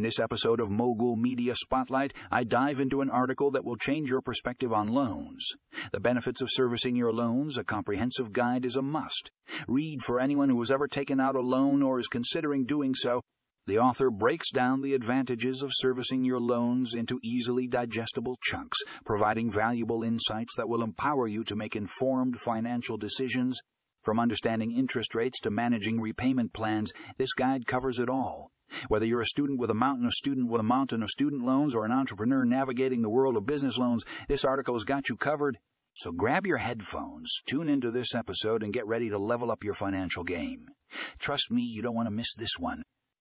In this episode of Mogul Media Spotlight, I dive into an article that will change your perspective on loans. The benefits of servicing your loans, a comprehensive guide is a must. Read for anyone who has ever taken out a loan or is considering doing so. The author breaks down the advantages of servicing your loans into easily digestible chunks, providing valuable insights that will empower you to make informed financial decisions. From understanding interest rates to managing repayment plans, this guide covers it all. Whether you're a student with a mountain of student with a mountain of student loans or an entrepreneur navigating the world of business loans, this article has got you covered. So grab your headphones, tune into this episode, and get ready to level up your financial game. Trust me, you don't want to miss this one.